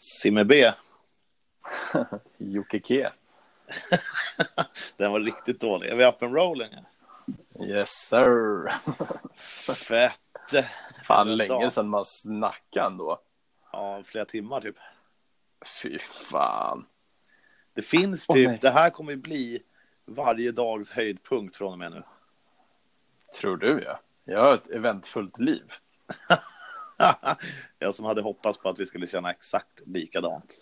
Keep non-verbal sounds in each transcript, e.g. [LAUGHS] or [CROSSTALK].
Simme B. [LAUGHS] Jocke K. [LAUGHS] Den var riktigt dålig. Är vi up and rolling? Yes sir. [LAUGHS] Fett. Fan länge sedan man snackade ändå. Ja, flera timmar typ. Fy fan. Det finns typ, nej. det här kommer ju bli varje dags höjdpunkt från och med nu. Tror du ja. Jag har ett eventfullt liv. [LAUGHS] Jag som hade hoppats på att vi skulle känna exakt likadant.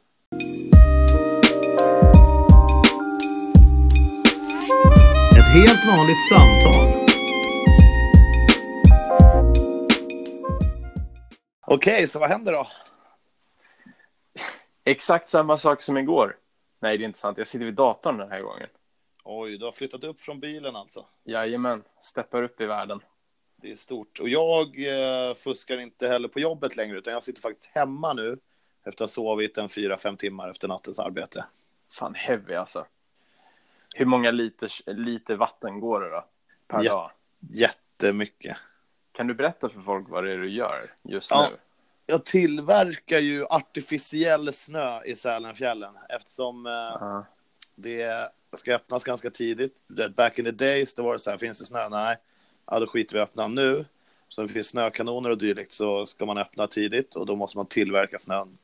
Ett helt vanligt samtal. Okej, så vad händer då? Exakt samma sak som igår. Nej, det är inte sant. Jag sitter vid datorn den här gången. Oj, du har flyttat upp från bilen alltså. Jajamän, steppar upp i världen. Det är stort. Och jag eh, fuskar inte heller på jobbet längre, utan jag sitter faktiskt hemma nu efter att ha sovit en fyra, fem timmar efter nattens arbete. Fan heavy alltså. Hur många liter, liter vatten går det då? Per Ja. dag? Jättemycket. Kan du berätta för folk vad det är du gör just Ja. nu? Jag tillverkar ju artificiell snö i Sälenfjällen eftersom eh, Ja. det ska öppnas ganska tidigt. Back in the days, då var det så här, finns det snö? Nej, ja, då skiter vi i att öppna nu. Så det finns snökanoner och dylikt så ska man öppna tidigt och då måste man tillverka snön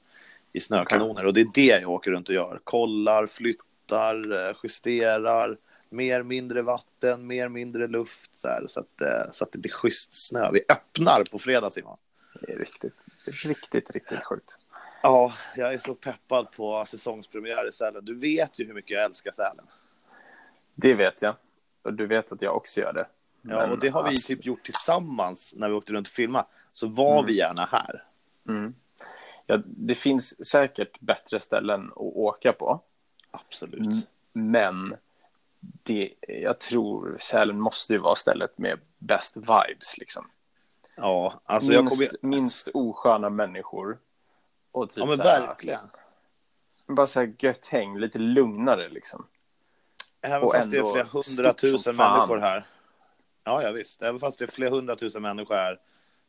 i snökanoner. Och det är det jag åker runt och gör. Kollar, flyttar, eh, justerar, mer, mindre vatten, mer, mindre luft så, här, så, att, eh, så att det blir schysst snö. Vi öppnar på fredag, Simon. Det är riktigt, riktigt, riktigt sjukt. Ja, jag är så peppad på säsongspremiär i Sälen. Du vet ju hur mycket jag älskar Sälen. Det vet jag. Och du vet att jag också gör det. Ja, och det har vi att- typ gjort tillsammans när vi åkte runt och filmade. Så var vi gärna här. Mm. Ja, det finns säkert bättre ställen att åka på. Absolut. Mm. Men det, jag tror Sälen måste ju vara stället med bäst vibes. Liksom. Ja, alltså jag minst, kommer... minst osköna människor. Och typ Ja, men så här- verkligen. Bara så här gött häng, lite lugnare liksom. Även och fast det är ändå flera hundratusen människor här. Ja, ja, visst. Även fast det är flera hundratusen människor här,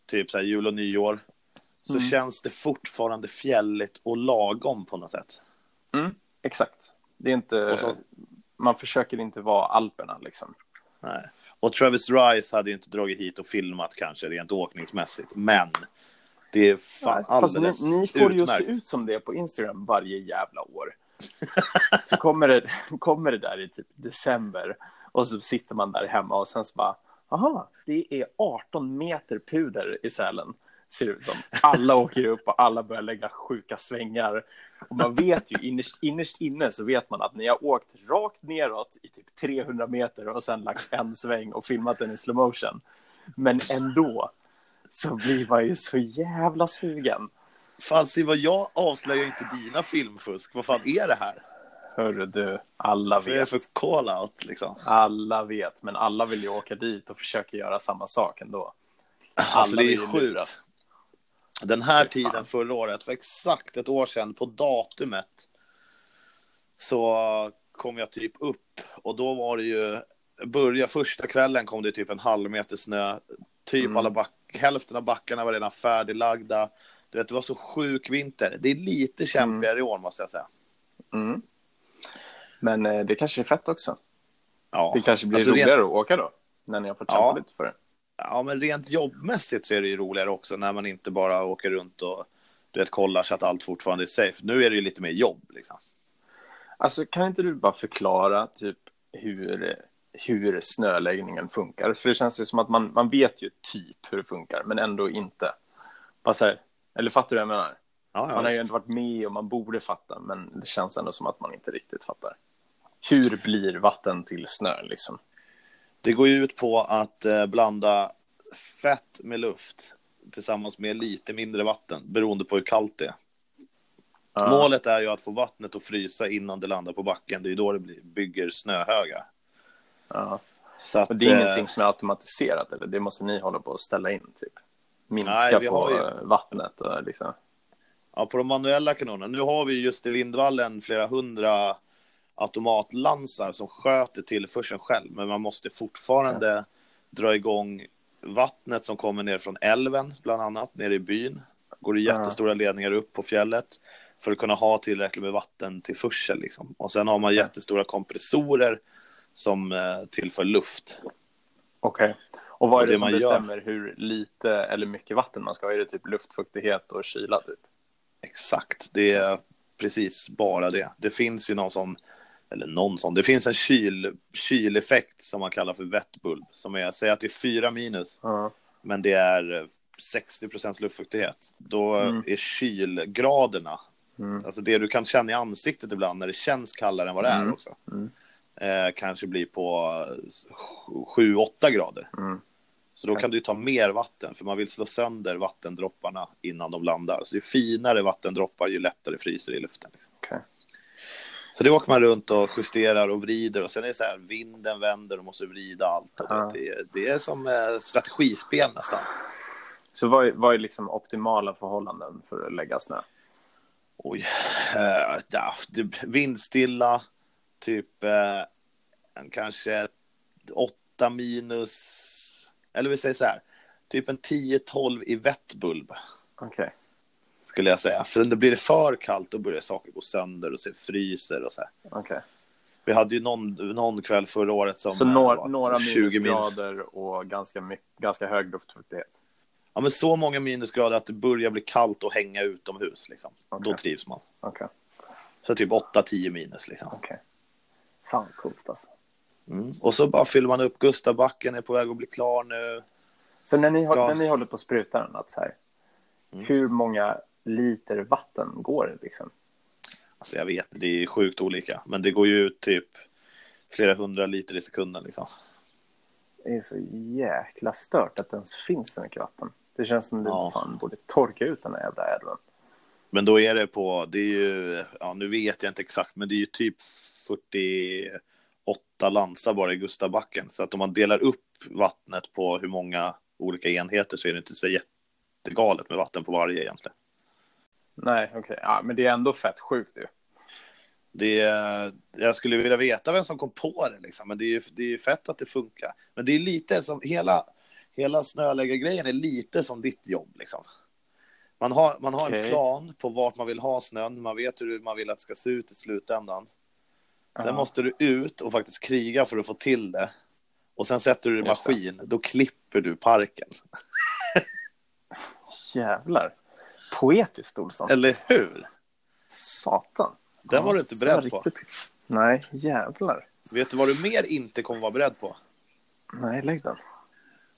typ så här jul och nyår, så Mm. känns det fortfarande fjälligt och lagom på något sätt. Mm, exakt. Det är inte, så- man försöker inte vara Alperna liksom. Nej. Och Travis Rice hade ju inte dragit hit och filmat kanske rent åkningsmässigt, men det är fan ni, alldeles ni får det ju se utmärkt. ut som det på Instagram varje jävla år. [LAUGHS] så kommer det, kommer det där i typ december och så sitter man där hemma och sen så bara, aha, det är 18 meter puder i Sälen. Ser det ut som. Alla åker upp och alla börjar lägga sjuka svängar. Och man vet ju innerst, innerst inne så vet man att ni har åkt rakt neråt i typ 300 meter och sen lagt en sväng och filmat den i slow motion. Men ändå så blir man ju så jävla sugen. Fan, vad jag avslöjar inte dina filmfusk. Vad fan är det här? Hörru du, alla är det vet. för call-out liksom? Alla vet, men alla vill ju åka dit och försöka göra samma sak ändå. Alltså det är vill ju ju lura. sjukt. Den här tiden förra året, för exakt ett år sedan på datumet, så kom jag typ upp och då var det ju, börja första kvällen kom det typ en halv meter snö, typ Mm. alla back, hälften av backarna var redan färdiglagda. Du vet, det var så sjuk vinter. Det är lite kämpigare i år måste jag säga. Mm. Men eh, det kanske är fett också. Ja, Det kanske blir Alltså, rent- roligare att åka då. När ni har fått kämpa Ja. lite för det. Ja, men rent jobbmässigt så är det ju roligare också när man inte bara åker runt och du vet, kollar så att allt fortfarande är safe. Nu är det ju lite mer jobb liksom. Alltså kan inte du bara förklara typ hur, hur snöläggningen funkar? För det känns ju som att man, man vet ju typ hur det funkar, men ändå inte. Här, eller fattar du vad jag menar? Ja, ja, Man har ju ändå varit med och man borde fatta, men det känns ändå som att man inte riktigt fattar. Hur blir vatten till snö liksom? Det går ju ut på att eh, blanda fett med luft tillsammans med lite mindre vatten beroende på hur kallt det är. Ja. Målet är ju att få vattnet att frysa innan det landar på backen. Det är ju då det blir, bygger snöhögar. Ja. Så att, Men det är eh, ingenting som är automatiserat, eller? Det måste ni hålla på att ställa in, typ? Minska Nej, på ju- eh, vattnet och liksom. Ja, på de manuella kanonerna. Nu har vi just i Lindvallen flera hundra automatlansar som sköter tillförseln själv. Men man måste fortfarande dra igång vattnet som kommer ner från älven, bland annat, nere i byn. Går det Ja. jättestora ledningar upp på fjället. för att kunna ha tillräckligt med vatten till försel. Liksom. Och sen har man jättestora kompressorer som eh, tillför luft. Okej. Och vad är det, det som man gör- bestämmer hur lite eller mycket vatten man ska ha? Är det typ luftfuktighet och kyla typ? Exakt, det är precis bara det. Det finns ju någon sån, eller någon sån, det finns en kyl, kyleffekt som man kallar för vettbulb. Som är, säg att det är 4 minus, Ja. men det är eh, 60 procents luftfuktighet. Då Mm. är kylgraderna, Mm. alltså det du kan känna i ansiktet ibland när det känns kallare än vad det är Mm. också. Mm. Eh, kanske blir på 7-8 grader. Mm. Så då kan du ta mer vatten, för man vill slå sönder vattendropparna innan de landar. Så ju finare vattendroppar, ju lättare fryser det i luften. Liksom. Okej. Så det åker man runt och justerar och vrider och sen är det så här, vinden vänder och måste vrida allt. Och Ja. det, det, är som eh, strategispel nästan. Så vad är, vad är liksom optimala förhållanden för att lägga snö? Oj, eh, ja, vindstilla, typ eh, kanske 8 minus, eller vi säger så här, typ en 10-12 i vettbulb. Okej. Skulle jag säga. För det blir för kallt då börjar saker gå sönder och se fryser och så här. Okej. Vi hade ju någon, någon kväll förra året som Så några, några 20 minus. minusgrader och ganska, ganska hög luftfuktighet. Ja, men så många minusgrader att det börjar bli kallt och hänga utomhus. Liksom. Okej. Då trivs man. Okej. Så typ 8-10 minus. Liksom. Okej. Fan coolt alltså. Mm. Och så bara fyller man upp. Gustavbacken är på väg att bli klar nu. Så när ni, Ska- när ni håller på att spruta den, att så här, Mm. hur många liter vatten går det liksom? Alltså jag vet, det är sjukt olika. Men det går ju ut typ flera hundra liter i sekunden. Liksom. Det är så jäkla stört att det ens finns så mycket vatten. Det känns som det Ja. fan borde torka ut den här jävla älven. Men då är det på, det är ju, ja nu vet jag inte exakt, men det är ju typ 48 lansar bara i Gustavbacken. Så att om man delar upp vattnet på hur många olika enheter så är det inte så jättegalet med vatten på varje egentligen. Nej, okej. Ja, men det är ändå fett sjukt ju. Det är, jag skulle vilja veta vem som kom på det liksom, men det är ju det är fett att det funkar. Men det är lite som, hela, hela snöläggargrejen är lite som ditt jobb liksom. Man har, man har en Okej. plan på vart man vill ha snön, man vet hur man vill att det ska se ut i slutändan. Sen Ja. måste du ut och faktiskt kriga för att få till det. Och sen sätter du i maskin, då klipper du parken. [LAUGHS] Jävlar. Poetiskt, Olsson. Eller hur? Satan. Den var du inte beredd på. riktigt- Nej, jävlar. Vet du vad du mer inte kommer vara beredd på? Nej, lägg den.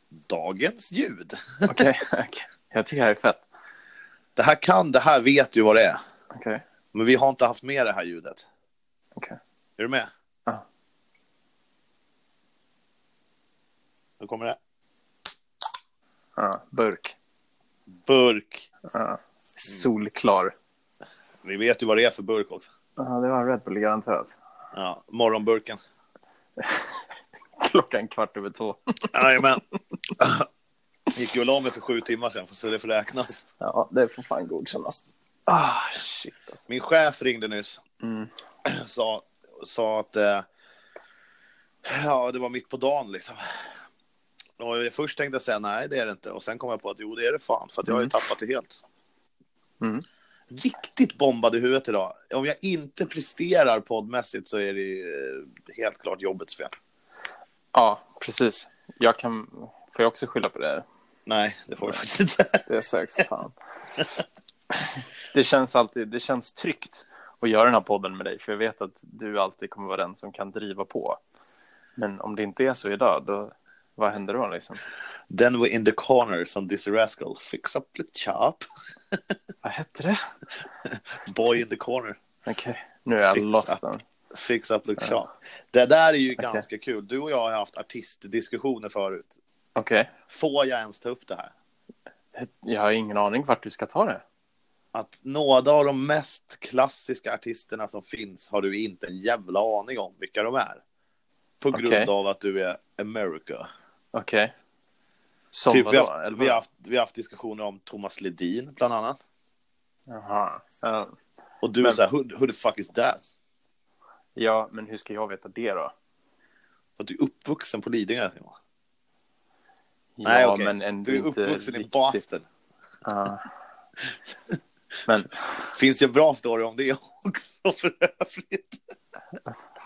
Dagens ljud. [LAUGHS] Okej, okej. jag tycker det här är fett. Det här kan, det här vet du vad det är. Okej, Men vi har inte haft med det här ljudet. okej. Är du med? Ja. Nu kommer det. Ja, burk. Burk. Ja. Solklar. Vi vet ju vad det är för burk också. Ja, det var en Red Bull garanterat. Ja, morgonburken. [LAUGHS] Klockan kvart över två. Jajamän. [LAUGHS] Gick ju och la mig för sju timmar sedan, så det får räknas. Ja, det får fan godkännas. Ah, shit alltså. Min chef ringde nyss. Mm. [CLEARS THROAT] Sa, sa att eh, ja, det var mitt på dagen liksom. Och jag först tänkte jag säga nej, det är det inte. Och sen kom jag på att jo, det är det fan. För att jag har ju Mm. tappat det helt. Mm. Riktigt bombad i huvudet idag. Om jag inte presterar poddmässigt så är det ju, eh, helt klart jobbets fel. Ja, precis. Jag kan... Får jag också skylla på det? här? Nej, det får jag faktiskt inte. Det är som fan. [LAUGHS] Det känns alltid... Det känns tryggt att göra den här podden med dig. För jag vet att du alltid kommer vara den som kan driva på. Men om det inte är så idag, då... Vad händer då liksom? Then we're in the corner som Dizzy Rascal. Fix up the chop. [LAUGHS] Vad hette det? Boy in the corner. Okej, nu är jag Fixa. lost. Then. Fix up the chop. Det där är ju Okej. ganska kul. Du och jag har haft artistdiskussioner förut. Okej. Får jag ens ta upp det här? Jag har ingen aning vart du ska ta det. Att några av de mest klassiska artisterna som finns har du inte en jävla aning om vilka de är. På grund Okej. av att du är America. Okej. Som Typ, vi, har, vi, har haft, vi har haft diskussioner om Thomas Ledin bland annat. Jaha. Ja. Och du är Men- så här, who, who the fuck is that? ja, men hur ska jag veta det då? För att du är uppvuxen på Lidingö. Simon. Ja, Nej, okej. men ändå Du är uppvuxen i. Boston. Ja. [LAUGHS] Men Finns ju en bra story om det också för övrigt.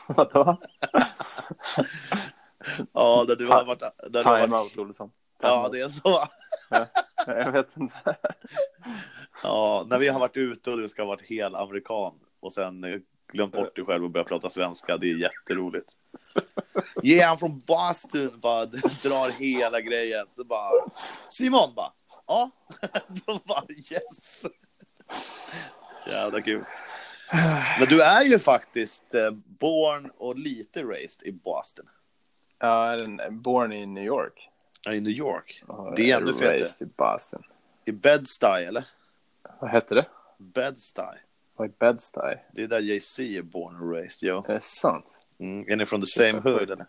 vadå? [LAUGHS] Ja, där du har varit... Där du har Time varit out, Olsson. ja, det är så. Jag vet inte. [LAUGHS] Ja, när vi har varit ute och du ska ha varit hel amerikan och sen glömt bort dig själv och börjat prata svenska. Det är jätteroligt. Yeah, I'm from Boston. Bara drar hela grejen. Så bara, Simon bara, ja. [LAUGHS] Då bara yes. Jävla kul. Men du är ju faktiskt eh, born och lite raised i Boston. Är en- born in New York. Ja, I New York. Och Det är ännu fetare. i Boston. I Bed-Stuy, eller? Vad hette det? Bed-Stuy. Vad är Bed-Stuy? Det är där Jay-Z är born and raised, jo. Det är sant? Mm. Är ni från the same hood, eller?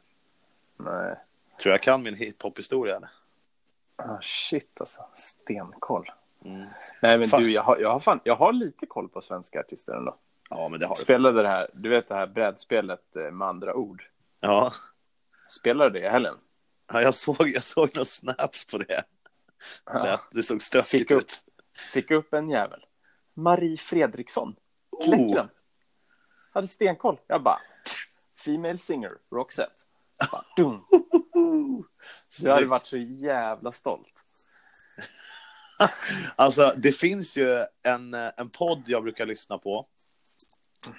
Nej. Tror jag kan min hiphop-historia, eller? Ah, shit alltså. Stenkoll. Mm. Nej men Fan. du, jag har, jag, har fan, jag har lite koll på svenska artister ändå. Ja, men det har du. Spelade det här, du vet det här brädspelet eh, med andra ord. Ja. Spelade det i helgen? ja, jag såg, jag såg några snaps på det. Ja. Det såg stökigt Fick upp. ut. Fick upp en jävel. Marie Fredriksson. Kläckren. Hade stenkoll. Jag bara, Female singer, Roxette. Bara, dum. [LAUGHS] Jag hade varit så jävla stolt. [LAUGHS] Alltså, det finns ju en, en podd jag brukar lyssna på.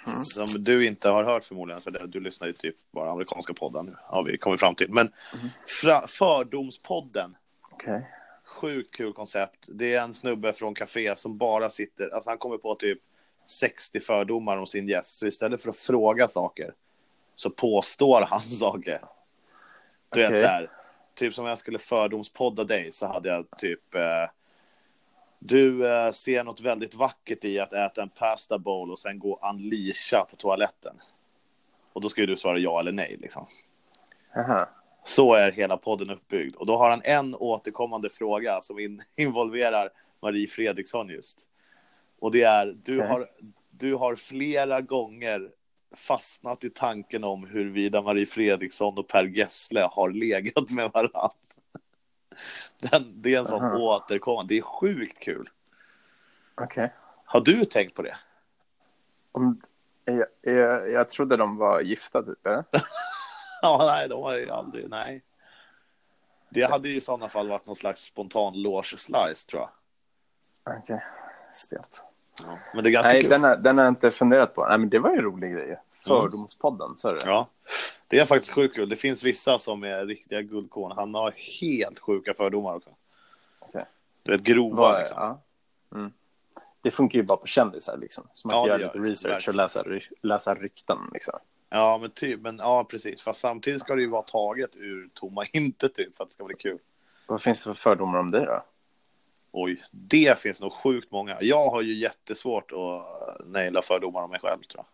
Mhm. Som du inte har hört förmodligen, för du lyssnar ju typ bara amerikanska poddar nu. Har vi kommit fram till. Men Mhm. fra, Fördomspodden. Okej. Sjukt kul koncept. Det är en snubbe från café som bara sitter, alltså han kommer på typ 60 fördomar om sin gäst. Så istället för att fråga saker så påstår han [LAUGHS] saker. Du vet Okej. så här, typ som jag skulle fördomspodda dig så hade jag typ eh, du eh, ser något väldigt vackert i att äta en pasta bowl och sen gå unleasha på toaletten. Och då ska ju du svara ja eller nej liksom. Aha. Så är hela podden uppbyggd. Och då har han en återkommande fråga som in, [LAUGHS] involverar Marie Fredriksson just. Och det är, du, Okej. har, du har flera gånger fastnat i tanken om huruvida Marie Fredriksson och Per Gessle har legat med varandra. [LAUGHS] Den, det är en sån Aha. återkommande, det är sjukt kul. Okej. Har du tänkt på det? Om, jag, jag, jag trodde de var gifta typ? [LAUGHS] Ja, nej, de har ju aldrig, nej. Det hade ju i sådana fall varit någon slags spontan loge-slice tror jag. Okej. Stelt. Ja. Men det är ganska Nej, kul. den har, den har jag inte funderat på. Nej, men det var ju en rolig grej. Fördomspodden, så är det. Ja, det är faktiskt sjukt kul. Det finns vissa som är riktiga guldkorn. Han har helt sjuka fördomar också. Okej. Du vet, grova Vad- liksom. ja. Mm. Det funkar ju bara på kändisar liksom. Så man Ja, kan göra gör lite research och läsa, läsa rykten liksom. Ja, men typ. Men ja, precis. Fast samtidigt ska det ju vara taget ur tomma [LAUGHS] intet typ för att det ska bli kul. Vad finns det för fördomar om dig då? Oj, det finns nog sjukt många. Jag har ju jättesvårt att naila fördomar om mig själv tror jag.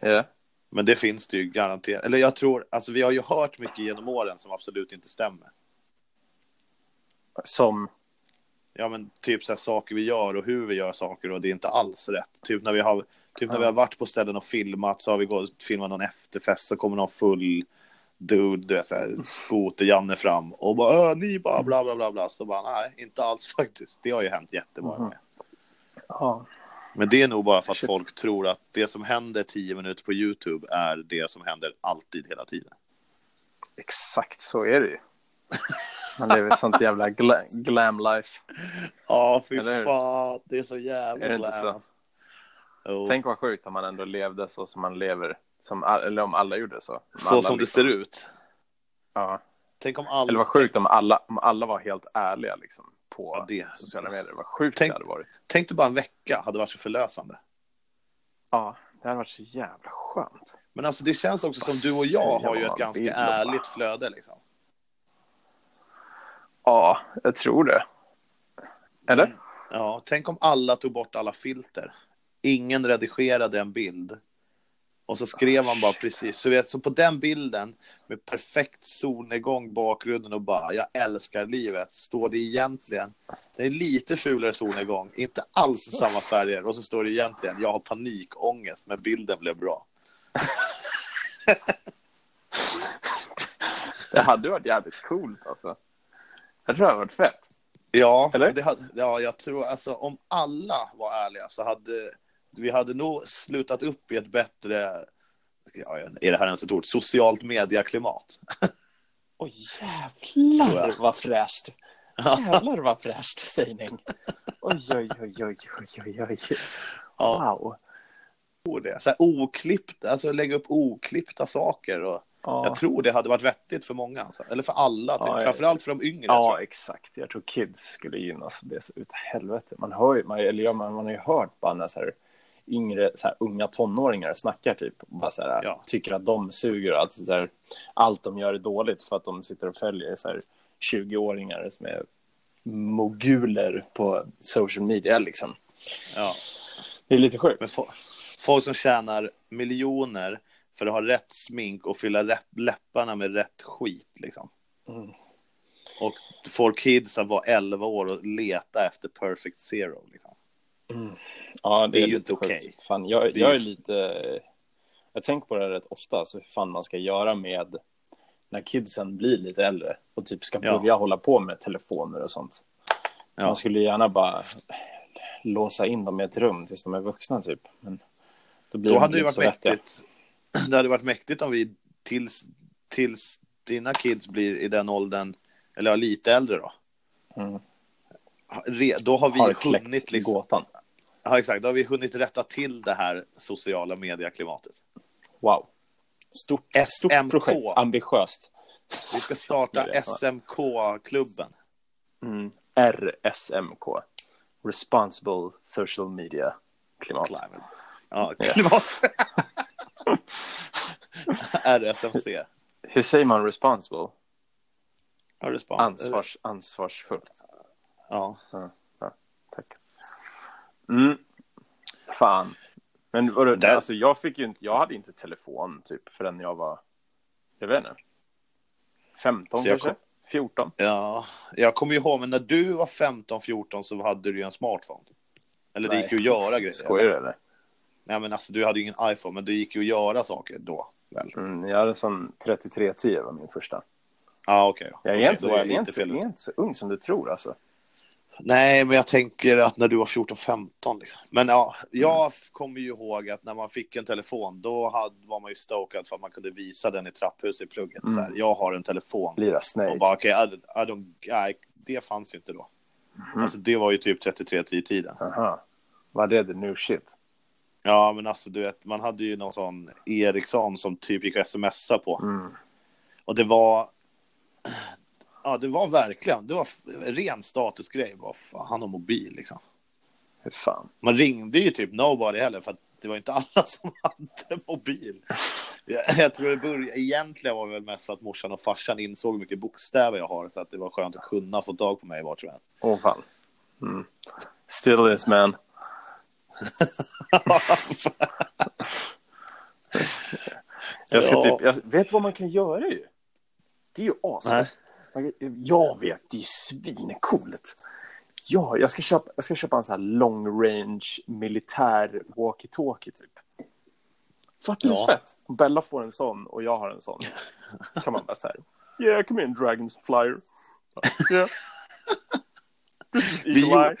Ja. Men det finns det ju garanterat. Eller jag tror, alltså vi har ju hört mycket genom åren som absolut inte stämmer. Som, Ja, men typ så här saker vi gör och hur vi gör saker och det är inte alls rätt. Typ när vi har, typ när vi har varit på ställen och filmat så har vi gått filmat någon efterfest så kommer någon full dude, du vet, så här, skoter-Janne fram och bara "Äh, ni bara bla bla bla bla. Så bara nej, inte alls [LAUGHS] faktiskt. Det har ju hänt jättemånga Mhm. gånger. ja. Men det är nog bara för att folk tror att det som händer tio minuter på YouTube är det som händer alltid hela tiden. exakt så är det ju. Man lever ett sånt jävla gla, glam life. Ja, fy Eller fan. Det är så jävla Är det inte glam, så? Jo. Tänk vad sjukt om man ändå levde så som man lever. Som, eller om alla gjorde så. Om Så som det liksom- ser ut. Ja. Tänk om alla... Eller vad sjukt om alla, om alla var helt ärliga liksom, på Ja, det- sociala medier. Vad sjukt Tänk- det hade varit. Tänk dig bara en vecka hade varit så förlösande. Ja, det hade varit så jävla skönt. Men alltså det känns också som du och jag har ju ett ganska ärligt flöde liksom. Ja, jag tror det. Eller? Ja, tänk om alla tog bort alla filter. Ingen redigerade en bild. Och så skrev man bara precis. Så vet, så på den bilden med perfekt solnedgång bakgrunden och bara jag älskar livet. Står det egentligen. Det är lite fulare solnedgång. Inte alls samma färger. Och så står det egentligen jag har panikångest men bilden blev bra. [LAUGHS] Det hade varit jävligt coolt alltså. Jag tror det hade varit fett. Ja, Eller? Det hade, ja, jag tror alltså om alla var ärliga så hade vi hade nog slutat upp i ett bättre, ja, är det här ens ett ord, socialt mediaklimat. [LAUGHS] Oj, Tror jävlar vad fräscht. Jävlar vad fräscht sägning. Oj, oj, oj, oj, oj, oj. Ja, Wow. tror det. Så här oklippt, alltså lägga upp oklippta saker. Och Ja. Jag tror det hade varit vettigt för många, alltså. eller för alla, typ. Ja, framförallt för de yngre. Ja, exakt. Jag tror kids skulle gynnas av det så ut helvete. Man hör ju, man, eller ja, man, man har ju hört när så här, yngre, så här, unga tonåringar snackar typ. Och bara så här, Ja. Tycker att de suger och att så här, allt de gör är dåligt för att de sitter och följer så här, 20-åringar som är moguler på social media liksom. Ja. Det är lite sjukt. Men fo- folk som tjänar miljoner för att ha rätt smink och fylla läpp- läpparna med rätt skit. Liksom. Mm. Och får kidsa vara 11 år och leta efter perfect zero. Liksom. Ja, det, Det är är, ju inte okej. Fan, jag, är jag är lite... Jag tänker på det här rätt ofta, så hur fan man ska göra med när kidsen blir lite äldre och typ ska Ja. börja hålla på med telefoner och sånt. Ja. Man skulle gärna bara låsa in dem i ett rum tills de är vuxna typ. Men då blir Då de hade det varit vettiga. mäktigt. [CLEARS THROAT] Det hade varit mäktigt om vi tills, tills dina kids blir i den åldern, eller ja, lite äldre då. Mm. Då har vi Har hunnit liksom, gåtan. ja, exakt, då har vi hunnit rätta till det här sociala medieklimatet. Wow. Stort, stort SMK. projekt, ambitiöst. Vi ska starta. [LAUGHS] SMK-klubben. Mm. RSMK. Responsible Social Media Klimat. Ja, klimat. [LAUGHS] RSMC. Hur säger man responsible? Ja, respons. Ansvars, ansvarsfullt. Ja. Tack. Mm. Fan. Men vadå, Där- alltså, jag, fick ju inte, jag hade inte telefon typ förrän jag var, jag vet inte, 15 Så jag kanske? kom- 14? ja, jag kommer ju ihåg, men när du var 15-14 så hade du ju en smartphone. Eller det Nej. gick ju att göra grejer. Skojar du eller? Nej, men alltså du hade ju ingen iPhone, men det gick ju att göra saker då. Väl? Mm, jag hade en sån 3310 var min första. Ja, okej. Jag är, Okej, inte, var jag, är lite inte, så- jag är inte så ung som du tror alltså. Nej, men jag tänker att när du var 14-15 liksom. Men ja, jag Mm. kommer ju ihåg att när man fick en telefon, då hade, var man ju stokad för att man kunde visa den i trapphuset i plugget. Så här, jag har en telefon. Lira Och Snake. bara, okej, I, I don't, det fanns ju inte då. Mhm. Alltså det var ju typ 3310-tiden. Aha. Var det new shit? Ja, men alltså du vet, man hade ju någon sån Ericsson som typ gick att smsa på. Mm. Och det var, ja det var verkligen, det var en ren statusgrej. Bara, fan, han har mobil liksom. Hur fan? Man ringde ju typ nobody heller för att det var inte alla [LAUGHS] som hade mobil. Jag, jag tror det började, egentligen var det väl mest att morsan och farsan insåg hur mycket bokstäver jag har så att det var skönt att kunna få tag på mig vart som helst. Åh fan. Mm. Still is man. [LAUGHS] Jag, ska Ja. typ, jag vet vad man kan göra ju? Det är ju as. Jag vet, det är svincoolt. Ja, jag ska köpa, jag ska köpa en sån här long range militär walkie-talkie typ. Du Ja. fett? Bella får en sån och jag har en sån. Så kan man bara säga Yeah, come in Dragons Flyer. Yeah. This is Vi Eye.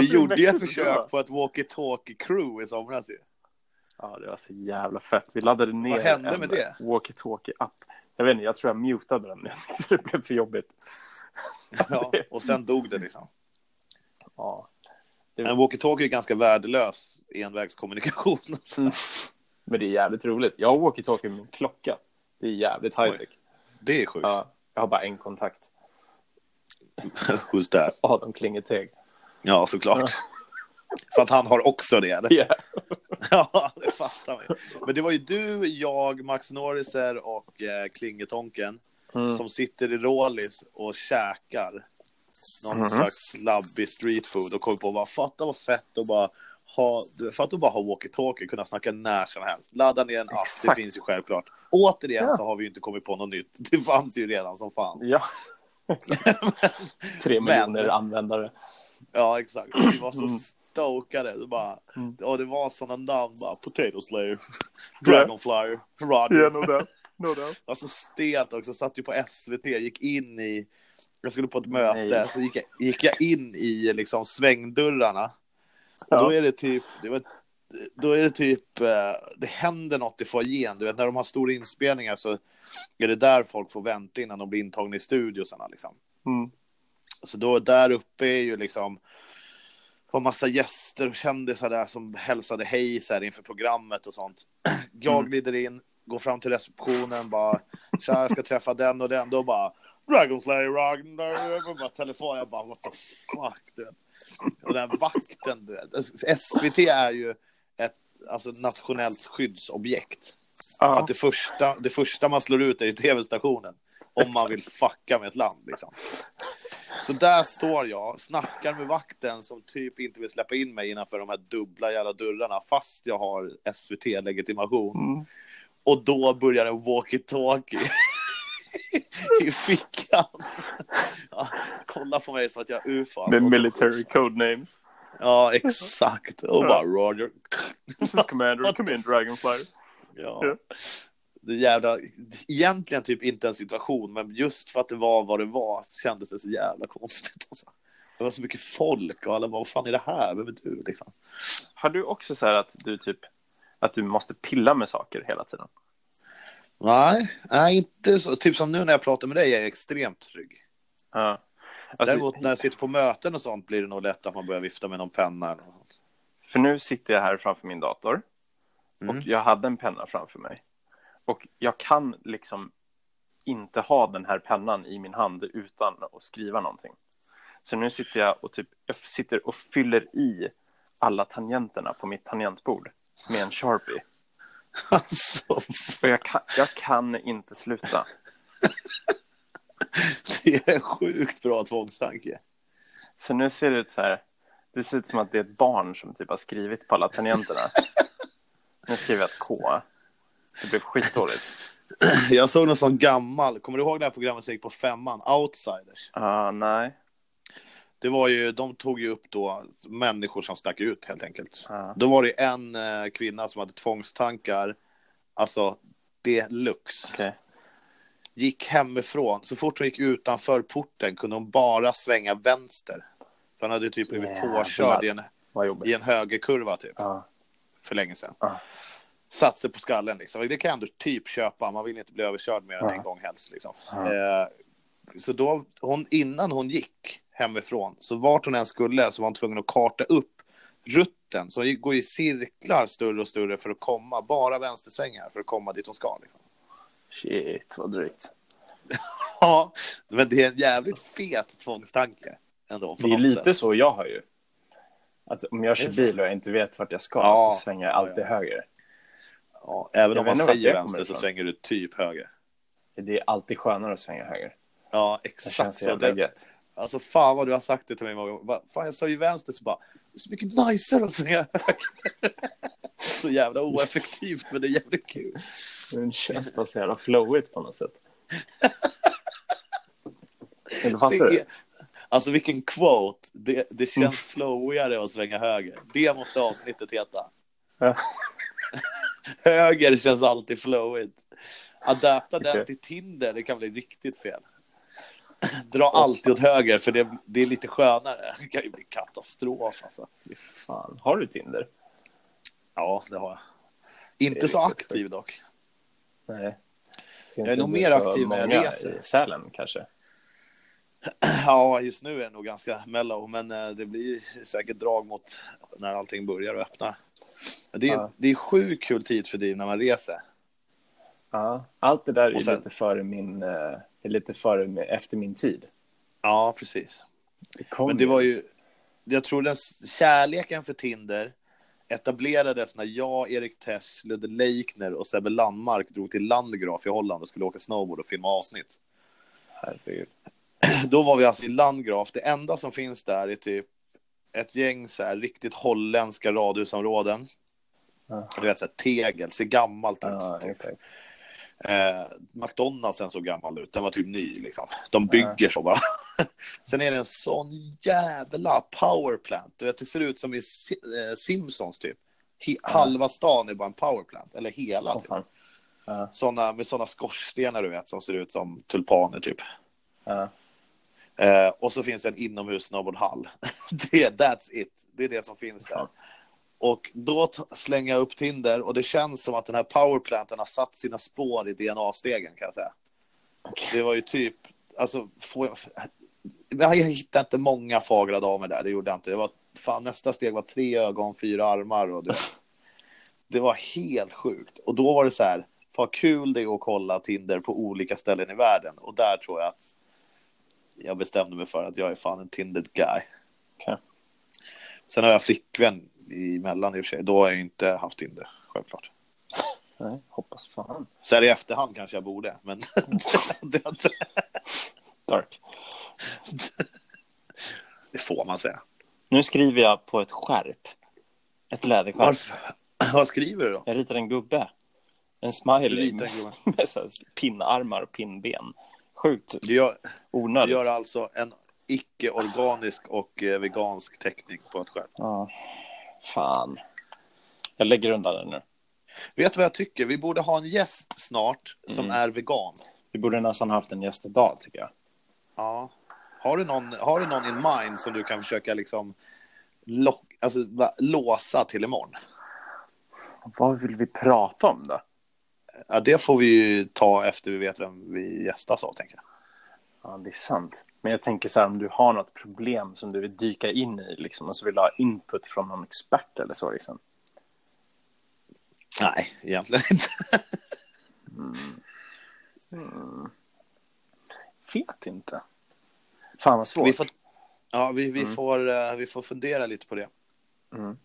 Vi gjorde ju ett försök på ett walkie-talkie-crew i somras ju. Ja, det var så jävla fett. Vi laddade ner en walkie-talkie-app. Jag vet inte, jag tror jag mutade den. [LAUGHS] Jag tyckte det blev för jobbigt. Ja, och sen dog det liksom. Ja. En walkie-talkie är ganska värdelös envägskommunikation. [LAUGHS] Mm. Men det är jävligt roligt. Jag har walkie-talkie med min klocka. Det är jävligt high-tech. Det är sjukt. Ja, jag har bara en kontakt. [LAUGHS] Who's that? Adam Klingeteg. Ja, såklart. För att han har också det. Eller? Yeah. [LAUGHS] Ja, det fattar man ju. Men det var ju du, jag, Max Norriser och eh, Klingetonken Mm. som sitter i Rålis och käkar någon slags labbig street food och kommer på bara fatta vad fett att bara ha, fatta att bara ha walkie-talkie, kunna snacka när som helst. Ladda ner en app, det finns ju självklart. Återigen Ja. så har vi ju inte kommit på något nytt. Det fanns ju redan som fan. Ja. [LAUGHS] Tre Men- miljoner användare. Ja, exakt. Vi var så Mm. Stokade. Det, bara, Mm. och det var sådana namn bara. Potato Slayer, Dragonflyer, Roger. no doubt. No doubt. [LAUGHS] Alltså stelt också, satt ju på SVT, gick in i Jag skulle på ett möte, Nej. så gick jag, gick jag in i liksom svängdörrarna. Och Ja. då är det typ, det var, då är det typ, eh, det händer något i foajén. Du vet, när de har stora inspelningar så är det där folk får vänta innan de blir intagna i studiosarna. Liksom. Mm. Så då där uppe är ju liksom var massa gäster och kändisar där som hälsade hej så här inför programmet och sånt. [CLEARS THROAT] Jag Mm. glider in, går fram till receptionen, bara tja, jag ska träffa den och den. Då bara Dragon Slayer, Ragnar, bara telefon. Jag bara what the fuck, du vet. Och den vakten, du vet. SVT är ju ett alltså, nationellt skyddsobjekt. För Ja. att det första, det första man slår ut är ju tv-stationen. Om man vill fucka med ett land liksom. Så där står jag, snackar med vakten som typ inte vill släppa in mig innanför de här dubbla jävla dörrarna fast jag har SVT-legitimation. Mm. Och då börjar en walkie-talkie [LAUGHS] i fickan. Ja, kolla på mig som att jag är ufo. Med military codenames. Ja, exakt. Och bara Roger. This is Commander, come in Dragonfly. Ja. Det jävla, egentligen typ inte en situation, men just för att det var vad det var så kändes det så jävla konstigt. Alltså. Det var så mycket folk och alla bara, vad fan är det här? Vem är du? Liksom. Har du också så här att du typ att du måste pilla med saker hela tiden? Nej, nej, inte så. Typ som nu när jag pratar med dig är jag extremt trygg. Ja. Alltså, Däremot när jag sitter på möten och sånt blir det nog lätt att man börjar vifta med någon penna. Eller något. För nu sitter jag här framför min dator Mm. och jag hade en penna framför mig. Och jag kan liksom inte ha den här pennan i min hand utan att skriva någonting. Så nu sitter jag och typ jag sitter och fyller i alla tangenterna på mitt tangentbord med en Sharpie. [LAUGHS] Alltså, För jag kan, jag kan inte sluta. [LAUGHS] det är en sjukt bra tvångstanke. Så nu ser det ut så här. Det ser ut som att det är ett barn som typ har skrivit på alla tangenterna. [LAUGHS] Nu skriver jag ett K. Det blev skitdåligt. [CLEARS THROAT] Jag såg någon sån gammal, kommer du ihåg det här programmet som gick på femman, Outsiders? Ah, nej. Det var ju, de tog ju upp då människor som stack ut helt enkelt. Ja. Då var det en eh, kvinna som hade tvångstankar, alltså deluxe. Okej. Gick hemifrån, så fort hon gick utanför porten kunde hon bara svänga vänster. För han hade typ blivit Jävlar. påkörd i en, i en högerkurva typ, Ja. för länge sedan. Sig på skallen liksom. Det kan jag ändå typ köpa, man vill inte bli överkörd mer än Ja. en gång helst. Liksom. Ja. Eh, så då, hon, innan hon gick hemifrån, så vart hon än skulle så var hon tvungen att karta upp rutten. Så hon går i cirklar större och större för att komma, bara vänstersvängar för att komma dit hon ska. Liksom. Shit, vad drygt. [LAUGHS] Ja, men det är en jävligt fet tvångstanke ändå. Det är lite sätt. så jag har ju. Att om jag kör bil och jag inte vet vart jag ska Ja. så svänger jag alltid ja. höger. Ja, även Jag om man säger det vänster så svänger du typ höger. Det är alltid skönare att svänga höger. Ja, Det exakt. känns så det, alltså fan vad du har sagt det till mig många gånger. Fan, jag sa ju vänster så bara, det är så mycket najsare att svänga höger. [LAUGHS] så jävla oeffektivt, men det är jävligt kul. Det känns bara så jävla flowigt på något sätt. Eller fattar Det du? alltså vilken quote. Det, det känns flowigare att svänga höger. Det måste avsnittet heta. Ja. Höger känns alltid flowigt. Adapta Okej. den till Tinder, det kan bli riktigt fel. Dra alltid åt höger, för det, det är lite skönare. Det kan ju bli katastrof alltså. Fan. Har du Tinder? Ja, det har jag. Inte så aktiv dock. Nej. Jag är nog mer aktiv när jag reser. I Sälen kanske? Ja, just nu är det nog ganska mellow, men eh, det blir säkert drag mot när allting börjar och öppnar. Det är, Ja. det är sjukt kul tid för dig när man reser. Ja. Allt det där är sen- lite före min, eh, är lite före, efter min tid. Ja, precis. Det Men det var ju, jag tror den kärleken för Tinder etablerades när jag, Erik Tesch, Ludde Leikner och Sebbe Landmark drog till Landgraf i Holland och skulle åka snowboard och filma avsnitt. Herregud. [CLEARS THROAT] Då var vi alltså i Landgraf. Det enda som finns där är typ ett gäng så här riktigt holländska radhusområden. Ja. Du vet, så här, tegel, ser gammalt ut. Ja, typ. Eh, McDonalds den såg gammal ut, den var typ ny liksom. De bygger så bara. [LAUGHS] Sen är det en sån jävla powerplant. Du vet, det ser ut som i eh, Simpsons typ. He- Halva stan är bara en powerplant, eller hela. Typ. fan. Ja, Såna, med såna skorstenar du vet, som ser ut som tulpaner typ. ja. Eh, och så finns det en inomhus snowboardhall. [LAUGHS] [LAUGHS] det, that's it. Det är det som finns där. Och då slänger jag upp Tinder och det känns som att den här powerplanten har satt sina spår i DNA-stegen kan jag säga. Det var ju typ, alltså, jag, jag hittade inte många fagra damer där, det gjorde jag inte. Det var, fan, nästa steg var tre ögon, fyra armar och du vet. Det var helt sjukt. Och då var det så här, vad kul det är att kolla Tinder på olika ställen i världen. Och där tror jag att jag bestämde mig för att jag är fan en Tinder guy. Okej. Sen har jag flickvän emellan i och för sig. Då har jag inte haft Tinder, självklart. Nej, hoppas fan. Så här i efterhand kanske jag borde, men [LAUGHS] det, Dark. det får man säga. Nu skriver jag på ett skärp. Ett läderskärp. Varför? [LAUGHS] Vad skriver du då? Jag ritar en gubbe. En smiley Du med, [LAUGHS] med här pinnarmar och pinnben. Sjukt Du gör, du onödigt. gör alltså en icke-organisk och eh, vegansk teckning på ett skärp. Ja. Fan. Jag lägger undan den nu. Vet du vad jag tycker? Vi borde ha en gäst snart som Mm. är vegan. Vi borde nästan haft en gäst idag, tycker jag. Ja. Har du någon, har du någon in mind som du kan försöka liksom lock, alltså, va, låsa till imorgon? Vad vill vi prata om då? Ja, det får vi ju ta efter vi vet vem vi gästas av, tänker jag. Ja, det är sant. Men jag tänker så här, om du har något problem som du vill dyka in i liksom, och så vill du ha input från någon expert eller så. Liksom. Nej, egentligen inte. Vet inte. Fan vad svårt. Vi får, ja, vi, vi, får, eh, vi får fundera lite på det. Mm.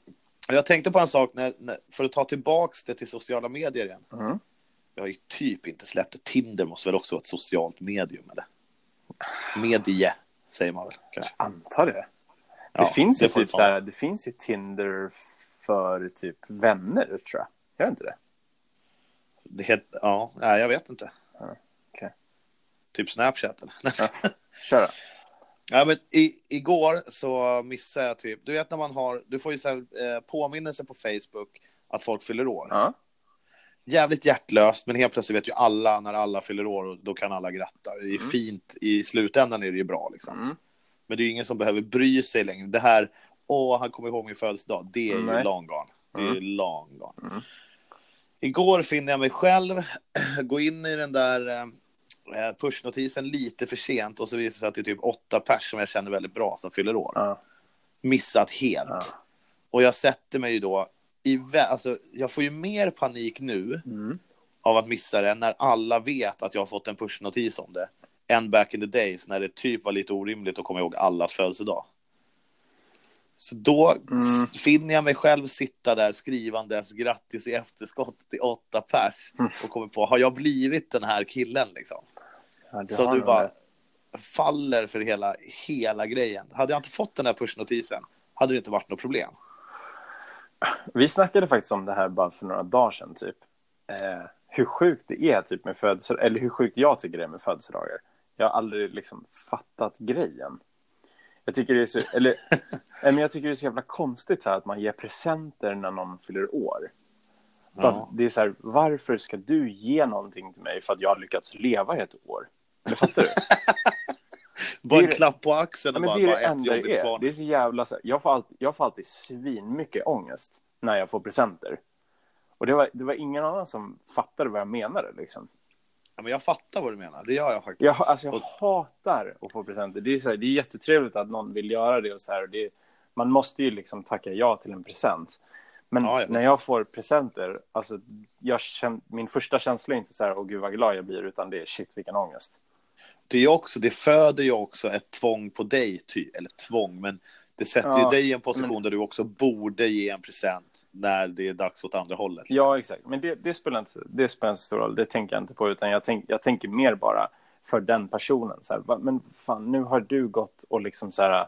Jag tänkte på en sak, när, när, för att ta tillbaks det till sociala medier igen. Mm. Jag har ju typ inte släppt det. Tinder måste väl också vara ett socialt medium, eller? Medie, säger man väl kanske. Antar det. Det Ja, finns ju det typ så här, det finns ju Tinder för typ vänner, tror jag. Gör det inte det? Det heter, ja, nej, jag vet inte. okej. Typ Snapchat eller? Ja. [LAUGHS] Kör då. Ja, men i, igår så missade jag typ, du vet när man har, du får ju så här, eh, påminnelser på Facebook att folk fyller år. Ja. Jävligt hjärtlöst, men helt plötsligt vet ju alla när alla fyller år och då kan alla gratta. Det är fint, i slutändan är det ju bra liksom. Mm. Men det är ju ingen som behöver bry sig längre. Det här, åh, han kommer ihåg min födelsedag, det är ju Nej. long gone. Det är ju long gone. Mm. Igår finner jag mig själv [CLEARS THROAT] gå in i den där eh, pushnotisen lite för sent och så visar det sig att det är typ åtta pers som jag känner väldigt bra som fyller år. Missat helt. Och jag sätter mig ju då i, alltså jag får ju mer panik nu Mm. av att missa det när alla vet att jag har fått en pushnotis om det. Än back in the days när det typ var lite orimligt att komma ihåg allas födelsedag. Så då Mm. finner jag mig själv sitta där skrivandes grattis i efterskott till åtta pers Mm. och kommer på, har jag blivit den här killen liksom? Ja, Så du bara det. faller för hela, hela grejen. Hade jag inte fått den här pushnotisen hade det inte varit något problem. Vi snackade faktiskt om det här bara för några dagar sedan, typ. Eh, hur sjukt det är typ med födelsedagar, eller hur sjukt jag tycker det är med födelsedagar. Jag har aldrig liksom fattat grejen. Jag tycker det är så, eller, nej, [LAUGHS] men jag tycker det är så jävla konstigt så här, att man ger presenter när någon fyller år. Ja. Det är så här, varför ska du ge någonting till mig för att jag har lyckats leva i ett år? Eller fattar du? [LAUGHS] Bara en klapp på axeln och bara, det bara det ett jobbigt är. kvar. Det är så jävla jag, får alltid, jag får alltid svin mycket ångest när jag får presenter. Och det var, det var ingen annan som fattade vad jag menade. Liksom. Ja, men jag fattar vad du menar, det gör jag faktiskt. Jag, alltså, jag Och- hatar att få presenter. Det är, så här, det är jättetrevligt att någon vill göra det. och så här, och det, Man måste ju liksom tacka ja till en present. Men Ja, ja, när jag får presenter, alltså, jag känn, min första känsla är inte så här, åh gud vad glad jag blir, utan det är shit vilken ångest. Det, är också, det föder ju också ett tvång på dig, ty, eller tvång, men det sätter Ja, ju dig i en position men- där du också borde ge en present när det är dags åt andra hållet. Ja, exakt. Men det, det, spelar inte, det spelar inte så stor roll. Det tänker jag inte på. Utan jag, tänk, jag tänker mer bara för den personen. Så här, men fan, nu har du gått och liksom så här,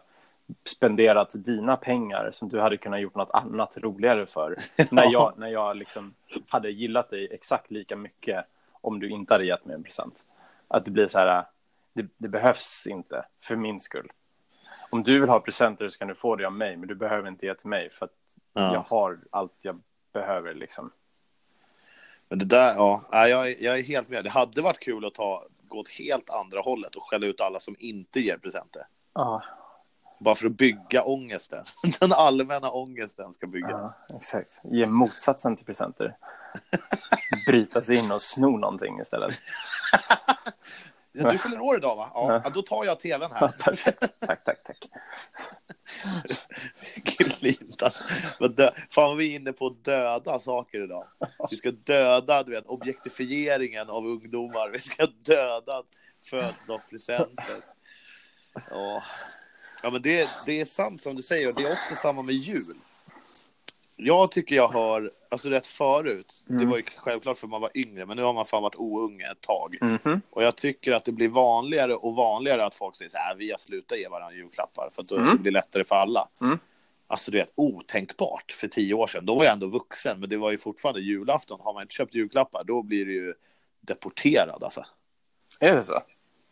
spenderat dina pengar som du hade kunnat gjort något annat roligare för. [LAUGHS] när jag, när jag liksom hade gillat dig exakt lika mycket om du inte hade gett mig en present. Att det blir så här, det, det behövs inte för min skull. Om du vill ha presenter så kan du få det av mig, men du behöver inte ge till mig för att Ja. jag har allt jag behöver liksom. Men det där, ja, jag, är- jag är helt med. Det hade varit kul att ta gå åt helt andra hållet och skälla ut alla som inte ger presenter. Ja, Bara för att bygga ångesten. [LAUGHS] Den allmänna ångesten ska bygga. ja, exakt. Ge motsatsen till presenter. [LAUGHS] Bryta sig in och sno någonting istället. [LAUGHS] Ja, du fyller år idag va? Ja, Ja. ja. då tar jag tvn Ja, här. perfekt. Tack, tack, tack. Klint alltså. Dö- Fan vad vi är inne på döda saker idag. Vi ska döda du vet, objektifieringen av ungdomar. Vi ska döda födelsedagspresenter. Ja. ja, men det, det är sant som du säger. och Det är också samma med jul. Jag tycker jag har, alltså rätt förut, det var ju självklart för man var yngre, men nu har man fan varit ounge ett tag. Mhm. Och jag tycker att det blir vanligare och vanligare att folk säger så här, vi har slutat ge varandra julklappar för att då det blir lättare för alla. Mm. Alltså det är otänkbart för tio år sedan. Då var jag ändå vuxen, men det var ju fortfarande julafton. Har man inte köpt julklappar, då blir du ju deporterad alltså. Är det så?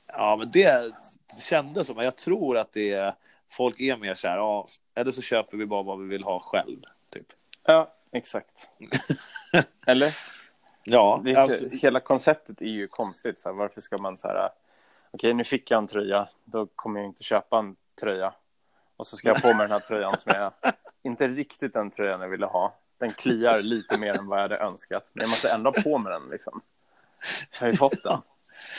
Ja, men det kändes som, jag tror att det är, folk är mer så här, ja, eller så köper vi bara vad vi vill ha själv, typ. Ja, exakt. [LAUGHS] Eller? Ja, Det är, alltså, Hela konceptet är ju konstigt. Så här, varför ska man så här... Okej, nu fick jag en tröja. Då kommer jag inte köpa en tröja. Och så ska jag på mig den här tröjan som är [LAUGHS] inte riktigt den tröjan jag ville ha. Den kliar lite mer än vad jag hade önskat. Men jag måste ändå på mig den. Liksom. Jag har ju fått den.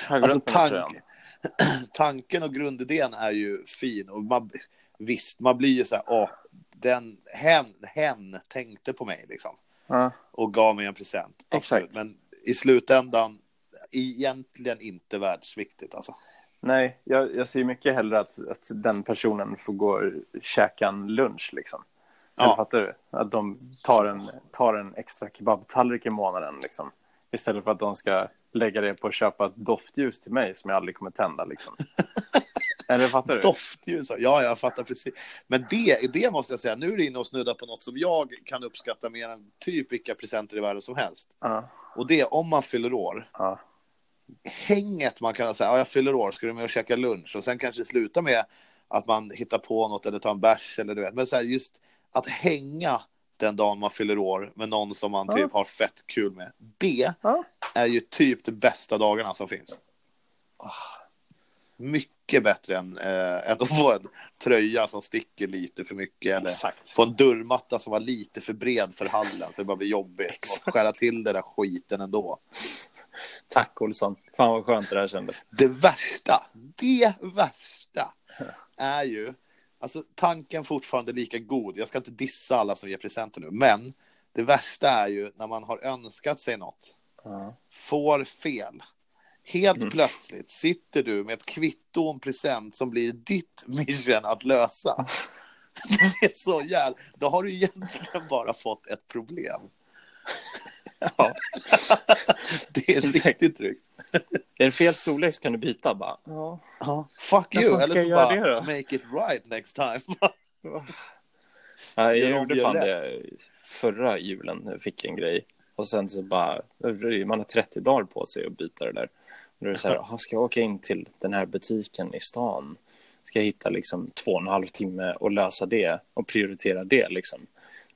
Jag har Alltså, tank- [CLEARS THROAT] tanken och grundidén är ju fin. Och man, visst, man blir ju så här, åh, den, hen, hen tänkte på mig liksom. Ja, Och gav mig en present. Absolut. Exakt. Men i slutändan, egentligen inte världsviktigt alltså. nej, jag, jag ser mycket hellre att, att den personen får gå och käka en lunch. Liksom. Ja. Fattar du? Att de tar en, tar en extra kebabtallrik i månaden. Liksom. Istället för att de ska lägga det på att köpa ett doftljus till mig som jag aldrig kommer tända. Liksom. [LAUGHS] Eller fattar du? Doftljus, ja, jag fattar precis. Men det, det måste jag säga, nu är du inne och snuddar på något som jag kan uppskatta mer än typ vilka presenter i världen som helst. Ja, Och det om man fyller år, ja, hänget man kan säga, ja, jag fyller år, ska du med och käka lunch? Och sen kanske det slutar med att man hittar på något eller tar en bärs eller du vet. Men så här, just att hänga den dagen man fyller år med någon som man typ har fett kul med. Det är ju typ de bästa dagarna som finns. Mycket bättre än, äh, än att få en tröja som sticker lite för mycket. Eller Exakt. få en dörrmatta som var lite för bred för hallen så det bara blir jobbigt. Exakt. Skära till den där skiten ändå. Tack Olsson. Fan vad skönt det här kändes. Det värsta, det värsta är ju, alltså tanken fortfarande lika god. Jag ska inte dissa alla som ger presenter nu, men det värsta är ju när man har önskat sig något, Ja. får fel. Helt plötsligt sitter du med ett kvitto om present som blir ditt [LAUGHS] mission att lösa. Det är så jävla... Då har du egentligen bara fått ett problem. Ja. [LAUGHS] Det är Exakt. riktigt drygt. Är det fel storlek så kan du byta. Bara. Ja. Ja, fuck you. Eller så jag göra bara, make it right next time. [LAUGHS] Ja, jag Gör om, gjorde fan rätt. det förra julen. Jag fick en grej. Och sen så bara, man har 30 dagar på sig att byta det där. Då är det så här, "Jaha, ska jag åka in till den här butiken i stan? Ska jag hitta liksom två och en halv timme och lösa det och prioritera det liksom?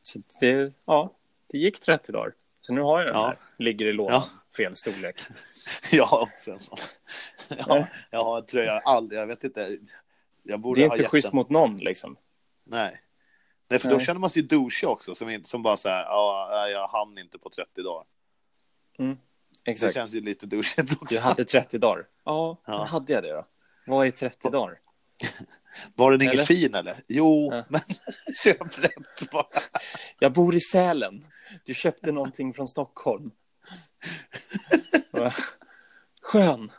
Så det, ja, det gick 30 dagar. Så nu har jag den Ja. här, ligger i lådan, Ja. fel storlek. [LAUGHS] Jag har också en sån. Ja, jag har en tröja, aldrig, jag vet inte. Jag borde Det är inte schysst den. mot någon liksom. Nej. Nej, för då Nej. känner man sig douchig också, som, som bara så här, ja, jag hann inte på 30 dagar. Det Exakt. känns ju lite douchigt också. Du hade 30 dagar. Ja, Ja. hade jag det då? Vad är 30 dagar? [LAUGHS] Var den Eller? ingen fin eller? Jo, Ja. men [LAUGHS] köp rätt bara. [LAUGHS] Jag bor i Sälen. Du köpte någonting från Stockholm. Va? Skön.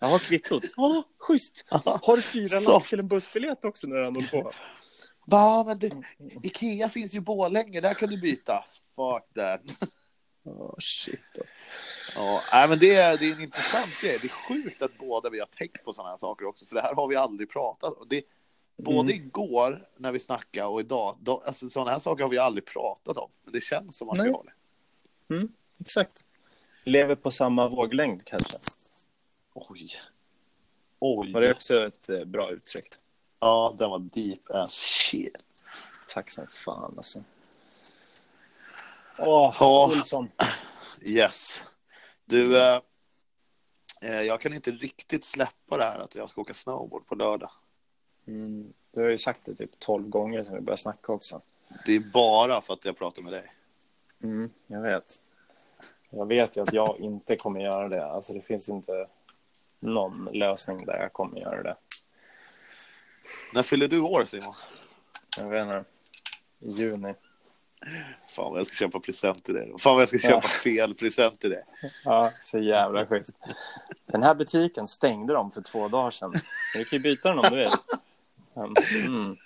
Jag har kvittot. Ja, schysst. Har du fyra lapp till en bussbiljett också när han håller på? Ja, men det, Ikea finns ju i Borlänge, där kan du byta. Fuck that. Oh, shit alltså. Ja, nej, men det, är, det är en intressant grej. Det är sjukt att båda vi har tänkt på sådana här saker också, för det här har vi aldrig pratat om. Det, både Mm. igår när vi snackade och idag, då, alltså, sådana här saker har vi aldrig pratat om. Men det känns som att vi Nej. har det. Mm, exakt. Lever på samma våglängd kanske. Oj. Oj. Var det också ett eh, bra uttryck? Ja, den var deep as shit. Tack som fan alltså. Åh, Ja. Olsson. Yes. Du, eh, Eh, Jag kan inte riktigt släppa det här att jag ska åka snowboard på lördag. Mm. Du har ju sagt det typ tolv gånger sedan vi började snacka också. Det är bara för att jag pratar med dig. Mm, jag vet. Jag vet ju att jag inte kommer göra det. Alltså det finns inte någon lösning där jag kommer göra det. När fyller du år Simon? Jag vet inte. I juni. Fan vad jag ska köpa present till dig. Fan vad jag ska köpa Ja. fel present till dig. Ja, så jävla schysst. Den här butiken stängde de för två dagar sedan. Du kan ju byta den om du vill. Mm.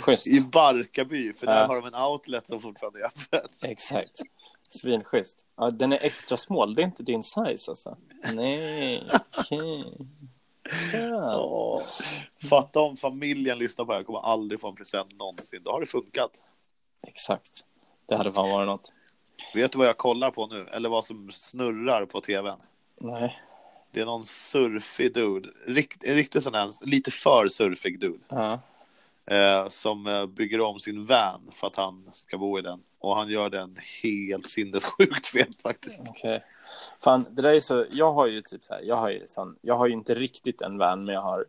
Schysst. I Barkarby, för där Ja. har de en outlet som fortfarande är öppen. Exakt. Svinschysst. Ja, den är extra smål. Det är inte din size alltså. Nej, okej. Ja. Åh. Fatta om familjen lyssnar på det här och kommer aldrig få en present någonsin. Då har det funkat. Exakt. Det hade fan varit något. Vet du vad jag kollar på nu? Eller vad som snurrar på tvn? Nej. Det är någon surfig dude. Rikt, en riktigt sån här, lite för surfig dude. Ja. Eh, som eh, bygger om sin van för att han ska bo i den. Och han gör den helt sinnessjukt fet faktiskt. Okej. Fan, det där är så. Jag har ju typ så här. Jag har ju sån. Jag har ju inte riktigt en van, men jag har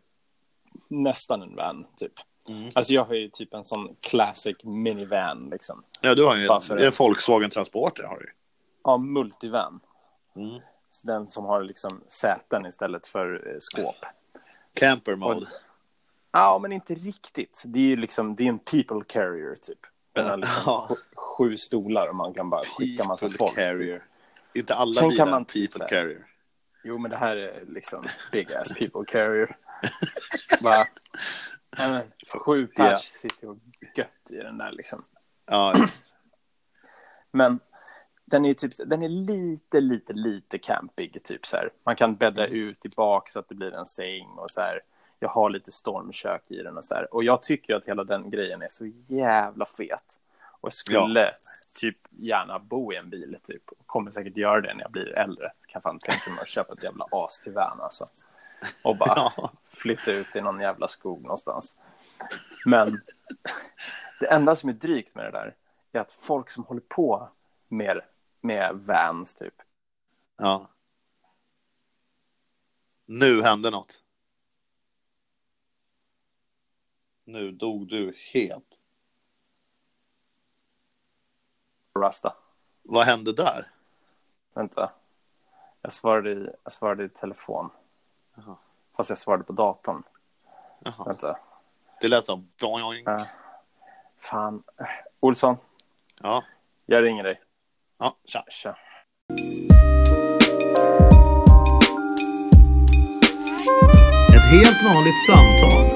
nästan en van typ. Mm. Alltså jag har ju typ en sån classic minivan liksom. Ja, du har ju en, en Volkswagen Transporter. Har du. Ja, multivan. Mm. Så Den som har liksom säten istället för eh, skåp. Camper mode. Ja, men inte riktigt. Det är ju liksom, det är en people carrier typ. Den har liksom Ja. sj- sju stolar och man kan bara skicka massa folk. Typ. carrier. Inte alla Sen kan bilar man typ people här- carrier. Jo, men det här är liksom big ass people carrier. [LAUGHS] bara, nej, men, sju pers Ja. sitter och gött i den där liksom. Ja, just. Men den är typ, den är lite, lite, lite campig typ så här. Man kan bädda Mm. ut i bak så att det blir en säng och så här. Jag har lite stormkök i den och så här. Och jag tycker att hela den grejen är så jävla fet. Och skulle typ gärna bo i en bil typ. Och kommer säkert göra det när jag blir äldre. Kan fan tänka mig att köpa ett jävla as till van alltså. Och bara Ja. flytta ut i någon jävla skog någonstans. Men det enda som är drygt med det där är att folk som håller på med, med vans typ. ja. Nu hände något. Nu dog du helt. Rasta. Vad hände där? Vänta. Jag svarade i, jag svarade i telefon. Jaha. Fast jag svarade på datorn. Jaha. Vänta. Det lät som... Ja. Fan. Olsson, Ja. jag ringer dig. Ja, tja. Tja. Ett helt vanligt samtal